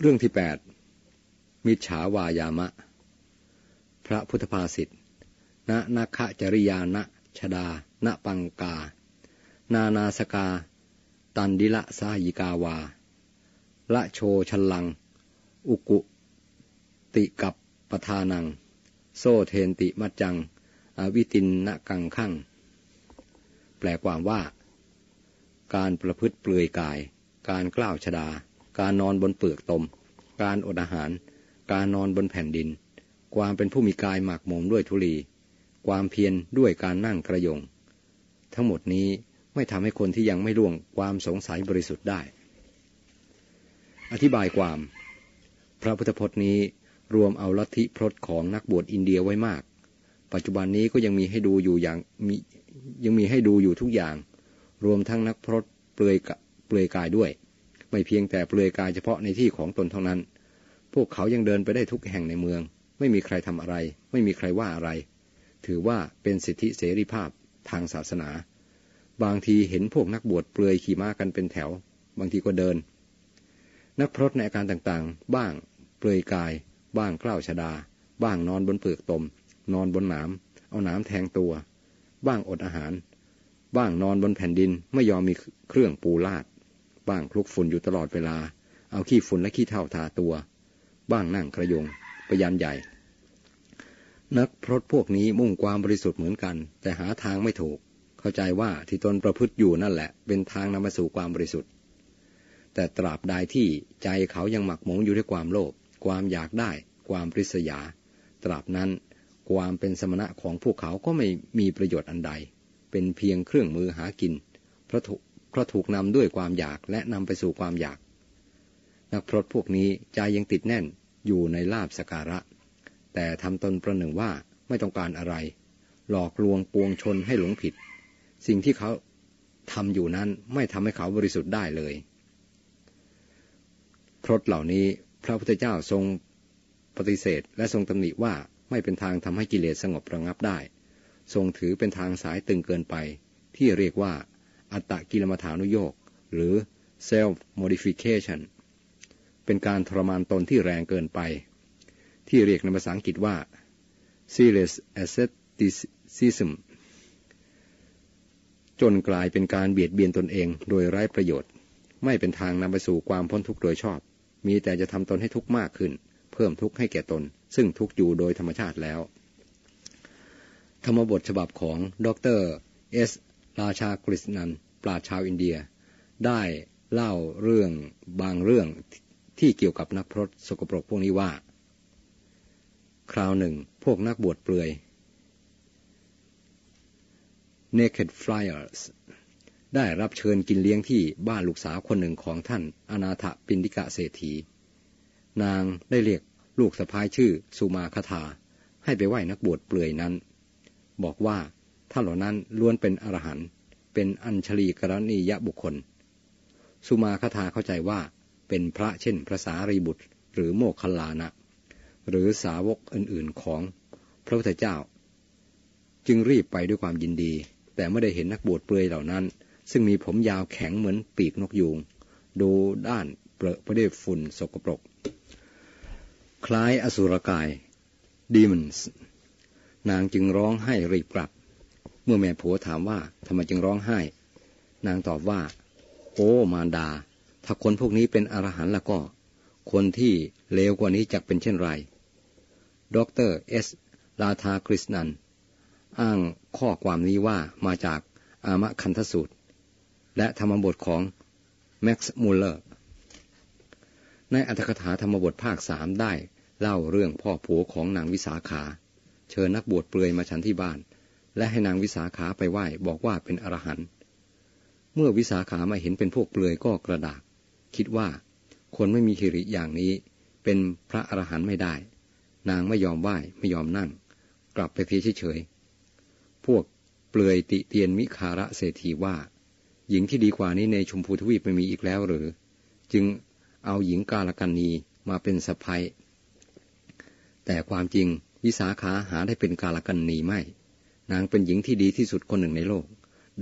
เรื่องที่แปดมิจฉาวายามะ พระพุทธภาษิตณนาคจริยาณชดา ณปังกา นานาสกา ตันดิละสายิกาวา ละโชชลัง อุกุ ติกับปทานัง โซเทนติมัจจัง อวิตินนกังขังแปลความว่า การประพฤติเปลือยกาย การกล้าวชดา การนอนบนเปลือกตม การอดอาหาร การนอนบนแผ่นดิน ความเป็นผู้มีกายหมักหมมด้วยทุลี ความเพียรด้วยการนั่งกระยง ทั้งหมดนี้ไม่ทำให้คนที่ยังไม่ล่วงความสงสัยบริสุทธิ์ได้ อธิบายความ พระพุทธพจน์นี้รวมเอาลัทธิพรตของนักบวชอินเดียไว้มาก ปัจจุบันนี้ก็ยังมีให้ดูอยู่อย่างมียังมีให้ดูอยู่ทุกอย่าง รวมทั้งนักพรตเปลือยเปลือยกายด้วย ไม่เพียงแต่เปลือยกายเฉพาะในที่ของตนเท่านั้น พวกเขายังเดินไปได้ทุกแห่งในเมือง ไม่มีใครทำอะไร ไม่มีใครว่าอะไร ถือว่าเป็นสิทธิเสรีภาพทางศาสนา บางทีเห็นพวกนักบวชเปลือยขี่ม้ากันเป็นแถว บางทีก็เดิน นักพรตในอาการต่างๆ บ้าง เปลือยกาย บ้างกล้าวชดา บ้างนอนบนเปลือกตม นอนบนหนามเอาหนามแทงตัว บ้างอดอาหาร บ้างนอนบนแผ่นดินไม่ยอมมีเครื่องปูลาด บ้างคลุกฝุ่นอยู่ตลอดเวลา เอาขี้ฝุ่นและขี้เท่าทาตัว บ้างนั่งกระยงประยันใหญ่ นักพรตพวกนี้มุ่งความบริสุทธิ์เหมือนกัน แต่หาทางไม่ถูก เข้าใจว่าที่ตนประพฤติอยู่นั่นแหละ เป็นทางนำมาสู่ความบริสุทธิ์ แต่ตราบใดที่ใจเขายังหมักหมมอยู่ด้วยความโลภความอยากได้ ความริษยา ตราบนั้นความเป็นสมณะของพวกเขาก็ไม่มีประโยชน์อันใด เป็นเพียงเครื่องมือหากิน เพราะถูก เพราะถูกนำด้วยความอยากและนำไปสู่ความอยาก นักพรตพวกนี้ใจยังติดแน่นอยู่ในลาบสการะ แต่ทำตนประหนึ่งว่าไม่ต้องการอะไร หลอกลวงปวงชนให้หลงผิด สิ่งที่เขาทำอยู่นั้นไม่ทำให้เขาบริสุทธิ์ได้เลย พรตเหล่านี้พระพุทธเจ้าทรงปฏิเสธ และทรงตำหนิว่าไม่เป็นทางทำให้กิเลสสงบระงับได้ ทรงถือเป็นทางสายตึงเกินไป ที่เรียกว่า อัตตกิลมัฐานุโยกหรือ self modification เป็นการทรมานตนที่แรงเกินไป ที่เรียกในภาษาอังกฤษว่า serious asceticism จนกลายเป็นการเบียดเบียนตนเองโดยไร้ประโยชน์ ไม่เป็นทางนำไปสู่ความพ้นทุกข์โดยชอบ มีแต่จะทำตนให้ทุกข์มากขึ้น เพิ่มทุกข์ให้แก่ตน ซึ่งทุกข์อยู่โดยธรรมชาติแล้ว ธรรมบทฉบับของดรเอสราชากฤษนัน ปราชชาวอินเดีย ได้เล่าเรื่องบางเรื่องที่เกี่ยวกับนักพรตสกปรกพวกนี้ว่า คราวหนึ่ง พวกนักบวชเปลือย Naked Flyers ได้รับเชิญกินเลี้ยงที่บ้านลูกสาวคนหนึ่งของท่านอนาถปินดิกะเศรษฐี นางได้เรียกลูกสะพ้ายชื่อสุมาคาธาให้ไปไหว้นักบวชเปลือยนั้น บอกว่าท่านเหล่านั้นล้วนเป็นอรหันต์ เป็นอัญชลีกรณียบุคคล สุมาคาธาเข้าใจว่าเป็นพระเช่นพระสารีบุตร หรือโมคคลานะ หรือสาวกอื่นๆของพระพุทธเจ้า จึงรีบไปด้วยความยินดี แต่ไม่ได้เห็นนักบวชเปลือยเหล่านั้น ซึ่งมีผมยาวแข็งเหมือนปีกนกยูงดูด้านเปรอะไปด้วยฝุ่นสกปรก คล้ายอสุรกายดีมอนส์นางจึงร้องไห้รีบกลับ เมื่อแม่ผัวถามว่าทำไมจึงร้องไห้ นางตอบว่า โอ้มารดา ถ้าคนพวกนี้เป็นอรหันต์แล้วก็ คนที่เลวกว่านี้จะเป็นเช่นไรดร.เอส ราธากฤษณัน อ้างข้อความนี้ว่ามาจากอามะคันทสูตร และธรรมบทของแม็กซ์มูลเลอร์ ในอรรถกถาธรรมบทภาคสามได้เล่าเรื่องพ่อผัวของนางวิสาขา เชิญนักบวชเปลือยมาฉันที่บ้าน และให้นางวิสาขาไปไหว้บอกว่าเป็นอรหันต์เมื่อวิสาขามาเห็นเป็นพวกเปลือยก็กระดาก คิดว่า คนไม่มีคิริอย่างนี้ เป็นพระอรหันต์ไม่ได้ นางไม่ยอมไหว้ไม่ยอมนั่ง กลับไปเพียเฉยๆพวกเปลือยติเตียนมิคาระเศรษฐีว่า หญิงที่ดีกว่านี้ในชมพูทวีปไม่มีอีกแล้วหรือ จึงเอาหญิงกาลกันนีมาเป็นสะพ้ยแต่ความจริงวิสาขาหาได้เป็นกาลกันนีไม่ นางเป็นหญิงที่ดีที่สุดคนหนึ่งในโลก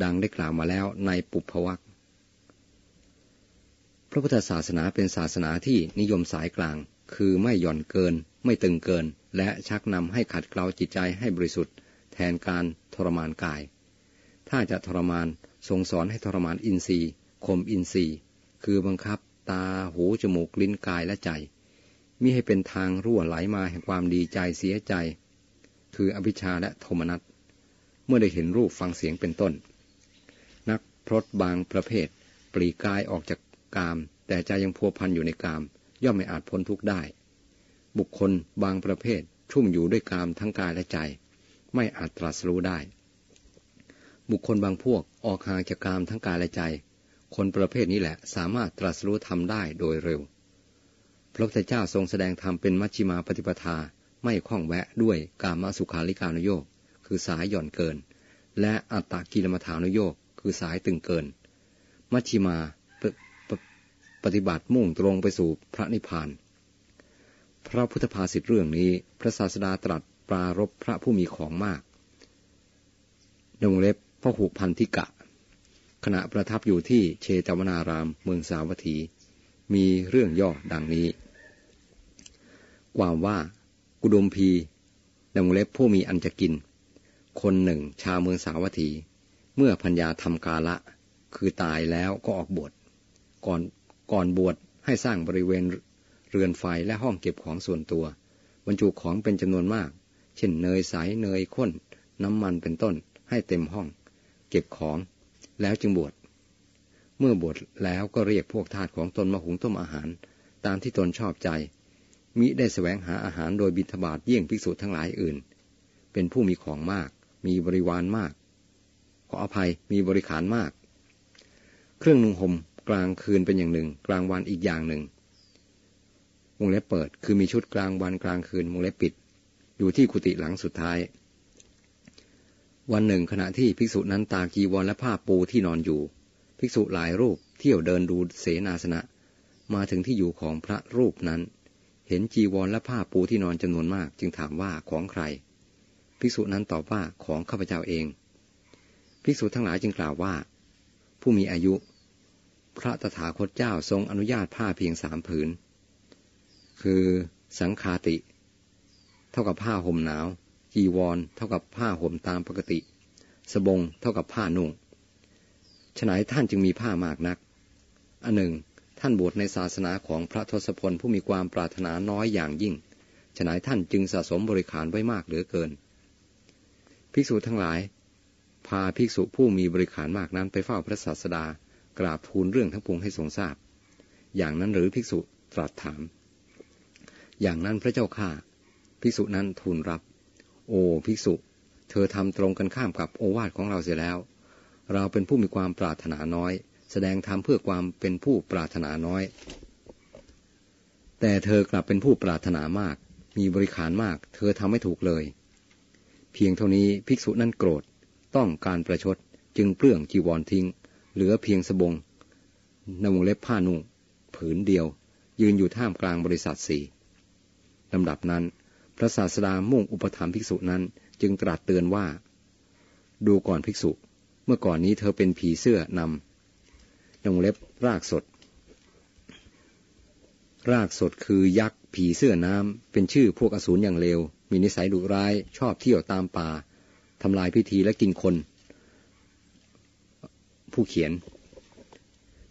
ดังได้กล่าวมาแล้วในปุพพวักพระพุทธศาสนาเป็นศาสนาที่นิยมสายกลาง คือไม่หย่อนเกิน ไม่ตึงเกิน และชักนำให้ขัดเกลาจิตใจให้บริสุทธิ์ แทนการทรมานกาย ถ้าจะทรมานทรงสอนให้ทรมานอินทรีย์ข่มอินทรีย์ คือบังคับ ตาหู จมูก ลิ้นกายและใจมิให้เป็นทางรั่วไหลมาแห่งความดีใจเสียใจ คืออภิชาและโทมนัส มื่อได้เห็นรูปฟังเสียงเป็นต้น นักพรตบางประเภท ปลีกายออกจากกาม แต่ใจยังพัวพันอยู่ในกาม ย่อมไม่อาจพ้นทุกข์ได้ บุคคลบางประเภทชุ่มอยู่ด้วยกามทั้งกายและใจ ไม่อาจตรัสรู้ได้ บุคคลบางพวกออกห่างจากกามทั้งกายและใจ คนประเภทนี้แหละสามารถตรัสรู้ธรรมได้โดยเร็ว พระพุทธเจ้าทรงแสดงธรรมเป็นมัชฌิมาปฏิปทาไม่คล้องแวะด้วยกามสุขาริการุโยก คือสายหย่อนเกิน และอัตตกิลมัฐานุโยกคือสายตึงเกิน มัชฌิมาปปปฏิบัติมุ่งตรงไปสู่พระนิพพาน พระพุทธภาษิตเรื่องนี้ พระศาสดาตรัสปรารบพระผู้มีของมากดงเล็บพระหุพันธิกะ ขณะประทับอยู่ที่เชตวนารามเมืองสาวัตถี มีเรื่องย่อดังนี้ ความว่า กุดมพีดงเล็บผู้มีอันจะกิน คนหนึ่ง ชาวเมืองสาวัตถี เมื่อพัญญาทำกาละ คือตายแล้วก็ออกบวชก่อนก่อนบวชให้สร้างบริเวณเรือนไฟและห้องเก็บของส่วนตัว บรรจุของเป็นจำนวนมาก เช่นเนยใสเนยข้น น้ำมันเป็นต้น ให้เต็มห้อง เก็บของ แล้วจึงบวชเมื่อบวชแล้วก็เรียกพวกทาสของตนมาหุงต้มอาหาร ตามที่ตนชอบใจ มิได้แสวงหาอาหารโดยบิณฑบาตเยี่ยงภิกษุทั้งหลายอื่น เป็นผู้มีของมาก มีบริวารมาก ขออภัยมีบริขารมาก เครื่องนุ่งห่มกลางคืนเป็นอย่างหนึ่ง กลางวันอีกอย่างหนึ่งวงเล็บเปิด คือมีชุดกลางวันกลางคืนวงเล็บปิด อยู่ที่กุฏิหลังสุดท้าย วันหนึ่งขณะที่ภิกษุนั้นตากจีวรและผ้าปูที่นอนอยู่ ภิกษุหลายรูปเที่ยวเดินดูเสนาสนะ มาถึงที่อยู่ของพระรูปนั้น เห็นจีวรและผ้าปูที่นอนจำนวนมาก จึงถามว่าของใคร ภิกษุนั้นตอบว่าของข้าพเจ้าเอง ภิกษุทั้งหลายจึงกล่าวว่า ผู้มีอายุ พระตถาคตเจ้าทรงอนุญาตผ้าเพียงสามผืน คือสังคาติ เท่ากับผ้าห่มหนาว จีวร เท่ากับผ้าห่มตามปกติ สบงเท่ากับผ้านุ่งฉนัยท่านจึงมีผ้ามากนัก อันหนึ่ง ท่านบวชในศาสนาของพระทศพลผู้มีความปรารถนาน้อยอย่างยิ่งฉนัยท่านจึงสะสมบริขารไว้มากเหลือเกิน ภิกษุทั้งหลาย พาภิกษุผู้มีบริขารมากนั้นไปเฝ้าพระศาสดากราบทูลเรื่องทั้งปวงให้ทรงทราบ อย่างนั้นหรือภิกษุตรัสถาม อย่างนั้นพระเจ้าข้าภิกษุนั้นทูลรับ โอภิกษุ เธอทำตรงกันข้ามกับโอวาทของเราเสียแล้ว เราเป็นผู้มีความปรารถนาน้อย แสดงธรรมเพื่อความเป็นผู้ปรารถนาน้อย แต่เธอกลับเป็นผู้ปรารถนามาก มีบริขารมาก เธอทำไม่ถูกเลย เพียงเท่านี้ภิกษุนั้นโกรธ ต้องการประชดจึงเปลื้องจีวรทิ้ง เหลือเพียงสบงนวงเล็บผ้านุ่งผืนเดียว ยืนอยู่ท่ามกลางบริษัทสี่ลำดับนั้น พระศาสดามุ่งอุปถัมภ์ภิกษุนั้นจึงตรัสเตือนว่า ดูก่อนภิกษุ เมื่อก่อนนี้เธอเป็นผีเสื้อนำยงเล็บรากสด รากสดคือยักษ์ ผีเสื้อน้ำเป็นชื่อพวกอสูรอย่างเลว มีนิสัยดุร้าย ชอบเที่ยวตามป่าทำลายพิธีและกินคน ผู้เขียน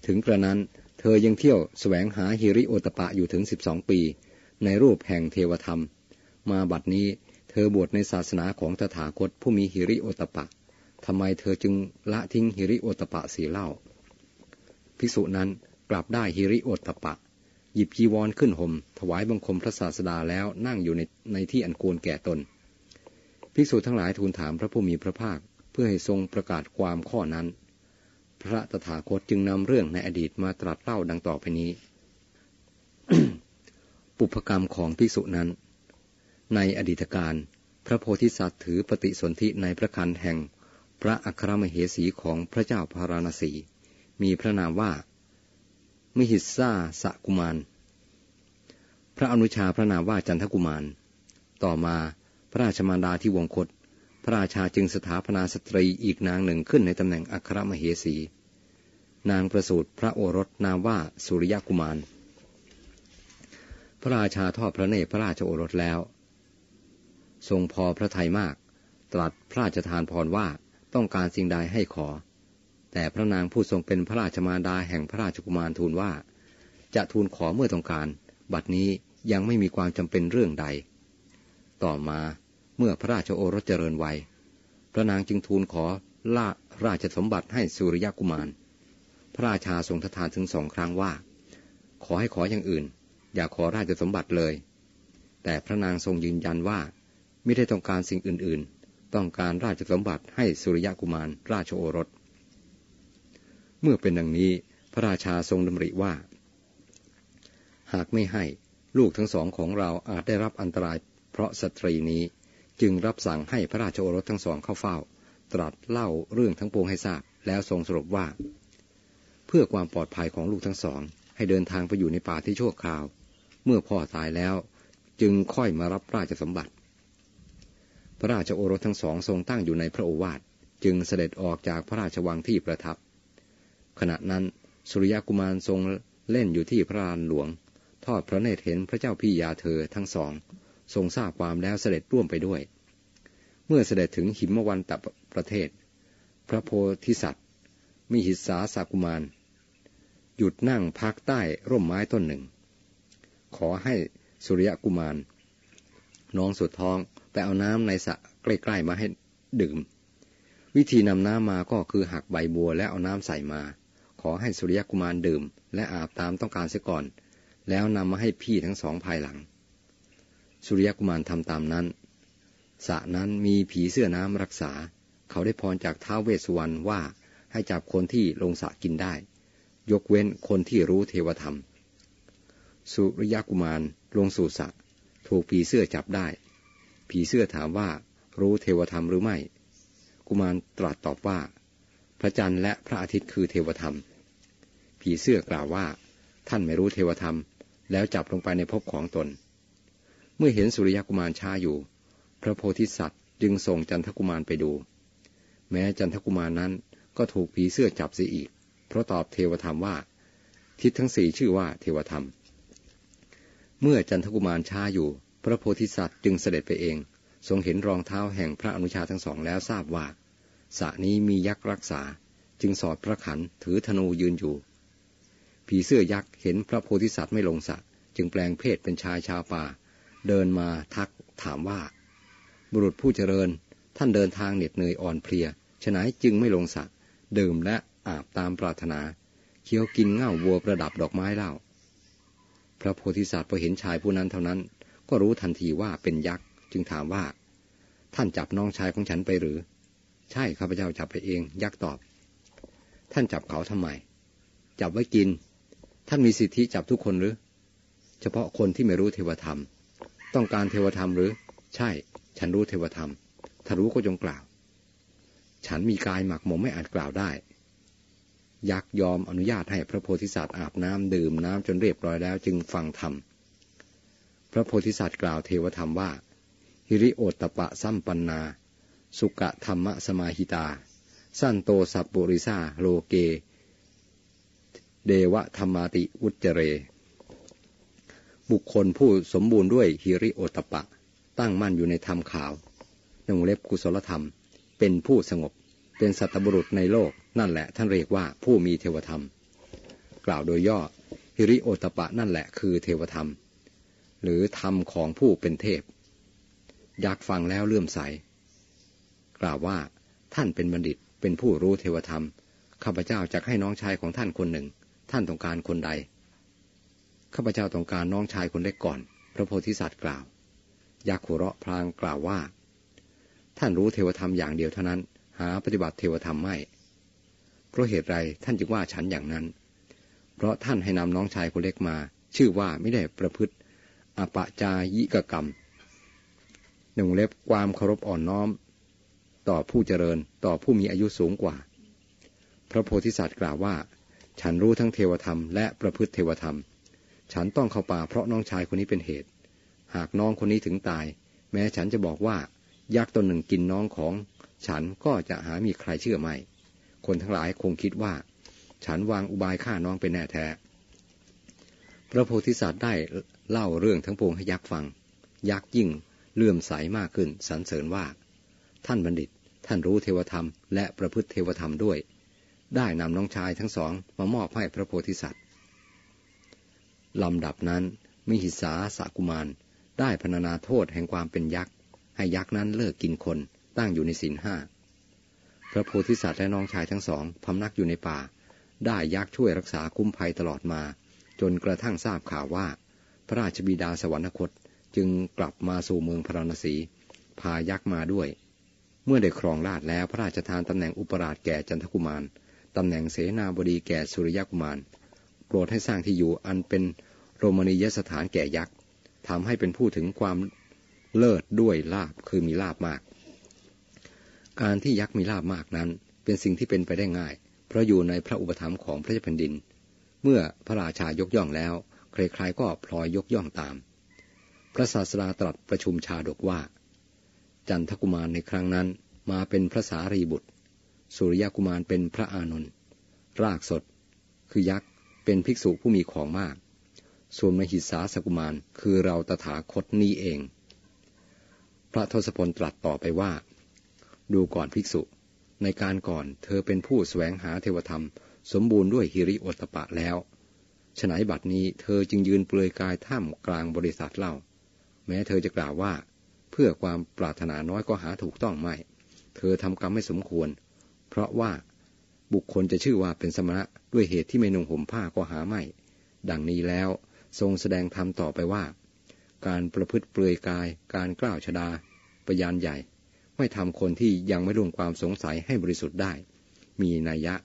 ถึงกระนั้น เธอยังเที่ยวแสวงหาฮิริโอตปะอยู่ถึงสิบสองปี ในรูปแห่งเทวธรรม มาบัดนี้เธอบวชในศาสนาของตถาคตผู้มีหิริโอตปะทำไมเธอจึงละทิ้งหิริโอตปะสีเล่า ภิกษุนั้นกลับได้หิริโอตปะ หยิบจีวรขึ้นห่ม ถวายบังคมพระศาสดาแล้วนั่งอยู่ในในที่อันควรแก่ตน ภิกษุทั้งหลายทูลถามพระผู้มีพระภาคเพื่อให้ทรงประกาศความข้อนั้น พระตถาคตจึงนำเรื่องในอดีตมาตรัสเล่าดังต่อไปนี้ ปุพกรรมของภิกษุนั้น ในอดีตการ พระโพธิสัตว์ถือปฏิสนธิในพระคันแห่ง พระอัครมเหสีของพระเจ้าพาราณสี มีพระนามว่า มิหิสาสกุมาร พระอนุชาพระนามว่าจันทกุมาร ต่อมาพระราชมารดาที่วงคต พระราชาจึงสถาปนาสตรีอีกนางหนึ่งขึ้นในตำแหน่งอัครมเหสี นางประสูติพระโอรสนามว่าสุริยกุมาร พระราชาทอดพระเนตรพระราชโอรสแล้ว ทรงพอพระทัยมาก ตรัสพระราชทานพรว่าต้องการสิ่งใดให้ขอ แต่พระนางผู้ทรงเป็นพระราชมารดาแห่งพระราชกุมารทูลว่า จะทูลขอเมื่อต้องการ บัดนี้ยังไม่มีความจำเป็นเรื่องใด ต่อมาเมื่อพระราชโอรสเจริญวัย พระนางจึงทูลขอล่าราชสมบัติให้สุริยกุมาร พระราชาทรงททานถึงสองครั้งว่า ขอให้ขออย่างอื่น อย่าขอราชสมบัติเลย แต่พระนางทรงยืนยันว่า ไม่ได้ต้องการสิ่งอื่นๆ ต้องการราชสมบัติให้สุริยกุมาร ราชโอรส เมื่อเป็นดังนี้พระราชาทรงดำริว่า หากไม่ให้ลูกทั้งสองของเราอาจได้รับอันตรายเพราะสตรีนี้จึงรับสั่งให้พระราชโอรสทั้งสองเข้าเฝ้า ตรัสเล่าเรื่องทั้งปวงให้ทราบ แล้วทรงสรุปว่า เพื่อความปลอดภัยของลูกทั้งสอง ให้เดินทางไปอยู่ในป่าที่ชั่วคราว เมื่อพ่อตายแล้ว จึงค่อยมารับราชสมบัติ พระราชโอรสทั้งสองทรงตั้งอยู่ในพระโอวาทจึงเสด็จออกจากพระราชวังที่ประทับ ขณะนั้นสุริยกุมารทรงเล่นอยู่ที่พระลานหลวง ทอดพระเนตรเห็นพระเจ้าพี่ยาเธอทั้งสอง ทรงทราบความแล้วเสด็จร่วมไปด้วย เมื่อเสด็จถึงหิมวันตประเทศ พระโพธิสัตว์มีหิสาสากุมาร หยุดนั่งพักใต้ร่มไม้ต้นหนึ่ง ขอให้สุริยกุมาร น้องสุดท้องไปเอาน้ำในสระใกล้ๆมาให้ดื่ม วิธีนำน้ำมาก็คือหักใบบัวและเอาน้ำใส่มา ขอให้สุริยกุมารดื่ม และอาบตามต้องการเสียก่อน แล้วนำมาให้พี่ทั้งสองภายหลัง สุริยกุมารทำตามนั้นสระนั้นมีผีเสื้อน้ำรักษา เขาได้พรจากท้าวเวสสุวรรณว่าให้จับคนที่ลงสระกินได้ ยกเว้นคนที่รู้เทวธรรม สุริยกุมารลงสู่สระถูกผีเสื้อจับได้ ผีเสื้อถามว่ารู้เทวธรรมหรือไม่ กุมารตรัสตอบว่า พระจันทร์และพระอาทิตย์คือเทวธรรม ผีเสื้อกล่าวว่า ท่านไม่รู้เทวธรรม แล้วจับลงไปในภพของตน เมื่อเห็นสุริยกุมารช้าอยู่ พระโพธิสัตว์จึงส่งจันทกุมารไปดู แม้จันทกุมารนั้นก็ถูกผีเสื้อจับเสียอีก เพราะตอบเทวธรรมว่า ทิศทั้งสี่ชื่อว่าเทวธรรม เมื่อจันทกุมารช้าอยู่ พระโพธิสัตว์จึงเสด็จไปเอง ทรงเห็นรองเท้าแห่งพระอนุชาทั้งสองแล้วทราบว่า สระนี้มียักษ์รักษา จึงสอดพระขันถือธนูยืนอยู่ ผีเสื้อยักษ์เห็นพระโพธิสัตว์ไม่ลงสระจึงแปลงเพศเป็นชายชาวป่า เดินมาทักถามว่า บุรุษผู้เจริญ ท่านเดินทางเหน็ดเหนื่อยอ่อนเพลียฉนัยจึงไม่ลงสระดื่มและอาบตามปรารถนา เคี้ยวกินเง่าวัวประดับดอกไม้เล่า พระโพธิสัตว์พอเห็นชายผู้นั้นเท่านั้น ก็รู้ทันทีว่าเป็นยักษ์ จึงถามว่า ท่านจับน้องชายของฉันไปหรือ ใช่ข้าพเจ้าจับไปเอง ยักษ์ตอบ ท่านจับเขาทำไม จับไว้กิน ท่านมีสิทธิจับทุกคนหรือ เฉพาะคนที่ไม่รู้เทวธรรม ต้องการเทวธรรมหรือ ใช่ ฉันรู้เทวธรรม ถ้ารู้ก็จงกล่าว ฉันมีกายหมักหมมไม่อาจกล่าวได้ ยักษ์ยอมอนุญาตให้พระโพธิสัตว์อาบน้ำดื่มน้ำจนเรียบร้อยแล้วจึงฟังธรรม พระโพธิสัตว์กล่าวเทวธรรมว่าฮิริโอตตะปะสัมปันนา สุกะธรรมะสมาหิตา สั้นโตสัพปุริซาโลเก เดวะธรรมาติอุจเจเร บุคคลผู้สมบูรณ์ด้วยฮิริโอตปะ ตั้งมั่นอยู่ในธรรมขาวในวงเล็บกุศลธรรม เป็นผู้สงบ เป็นสัตบุรุษในโลก นั่นแหละท่านเรียกว่าผู้มีเทวธรรม กล่าวโดยย่อ ฮิริโอตปะนั่นแหละคือเทวธรรม หรือธรรมของผู้เป็นเทพ อยากฟังแล้วเลื่อมใส กล่าวว่าท่านเป็นบัณฑิตเป็นผู้รู้เทวธรรม ข้าพเจ้าจะให้น้องชายของท่านคนหนึ่ง ท่านต้องการคนใด ข้าพเจ้าต้องการน้องชายคนเล็กก่อน พระโพธิสัตว์กล่าวยักษ์หัวเราะพลางกล่าวว่า ท่านรู้เทวธรรมอย่างเดียวเท่านั้น หาปฏิบัติเทวธรรมไม่ เพราะเหตุไรท่านจึงว่าฉันอย่างนั้น เพราะท่านให้นำน้องชายคนเล็กมา ชื่อว่าไม่ได้ประพฤติ อปจายิกกรรมหนึ่งเล็บความเคารพอ่อนน้อม ต่อผู้เจริญต่อผู้มีอายุสูงกว่า พระโพธิสัตว์กล่าวว่า ฉันรู้ทั้งเทวธรรมและประพฤติเทวธรรม ฉันต้องเข้าป่าเพราะน้องชายคนนี้เป็นเหตุ หากน้องคนนี้ถึงตาย แม้ฉันจะบอกว่า ยักษ์ตนหนึ่งกินน้องของ ฉันก็จะหามีใครเชื่อไม่ คนทั้งหลายคงคิดว่า ฉันวางอุบายฆ่าน้องเป็นแน่แท้ พระโพธิสัตว์ได้เล่าเรื่องทั้งปวงให้ยักษ์ฟัง ยักษ์ยิ่งเลื่อมใสมากขึ้นสรรเสริญว่า ท่านบัณฑิต ท่านรู้เทวธรรมและประพฤติเทวธรรมด้วย ได้นำน้องชายทั้งสองมามอบให้พระโพธิสัตว์ลำดับนั้นมิหิสาสากุมารได้พรรณนาโทษแห่งความเป็นยักษ์ ให้ยักษ์นั้นเลิกกินคนตั้งอยู่ในศีลห้าพระโพธิสัตว์และน้องชายทั้งสองพำนักอยู่ในป่า ได้ยักษ์ช่วยรักษาคุ้มภัยตลอดมา จนกระทั่งทราบข่าวว่า พระราชบิดาสวรรคตจึงกลับมาสู่เมืองพราณสี พายักษ์มาด้วย เมื่อได้ครองราชแล้วพระราชทานตำแหน่งอุปราชแก่จันทกุมารตำแหน่งเสนาบดีแก่สุริยกุมาร โปรดให้สร้างที่อยู่อันเป็นโรมณียสถานแก่ยักษ์ทำให้เป็นผู้ถึงความเลิศด้วยลาบคือมีลาบมาก การที่ยักษ์มีลาบมากนั้น เป็นสิ่งที่เป็นไปได้ง่าย เพราะอยู่ในพระอุปถัมภ์ของพระเจ้าแผ่นดิน เมื่อพระราชายกย่องแล้วใครๆก็พลอยยกย่องตาม พระศาสดาตรัสประชุมชาดกว่า จันทกุมารในครั้งนั้นมาเป็นพระสารีบุตร สุริยกุมารเป็นพระอานนท์รากสด คือยักษ์เป็นภิกษุผู้มีของมาก ส่วนมหิสาสกุมารคือเราตถาคตนี้เอง พระทศพลตรัสต่อไปว่า ดูก่อนภิกษุ ในการก่อนเธอเป็นผู้แสวงหาเทวธรรม สมบูรณ์ด้วยฮิริโอตปะแล้วฉนัยบัดนี้เธอจึงยืนเปลือยกายท่ามกลางบริษัทเล่า แม้เธอจะกล่าวว่า เพื่อความปรารถนาน้อยก็หาถูกต้องไม่ เธอทำกรรมไม่สมควร เพราะว่าบุคคลจะชื่อว่าเป็นสมณะด้วยเหตุที่ไม่นุ่งห่มผ้าก็หาไม่ ดังนี้แล้วทรงแสดงธรรมต่อไปว่า การประพฤติเปลือยกาย การกล่าวชดาปยานใหญ่ ไม่ทำคนที่ยังไม่ร่วมความสงสัยให้บริสุทธิ์ได้ มีนัยยะ